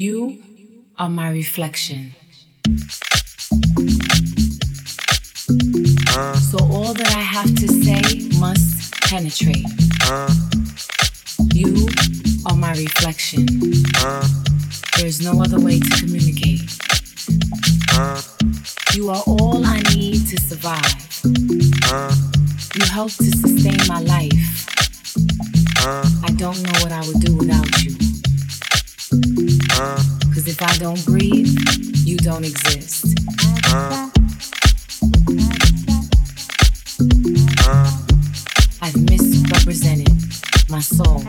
You are my reflection. So all that I have to say must penetrate. You are my reflection. There's no other way to communicate. You are all I need to survive. You help to sustain my life. I don't know what I would do without you. Cause if I don't breathe, you don't exist. I've misrepresented my soul.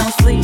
don't sleep.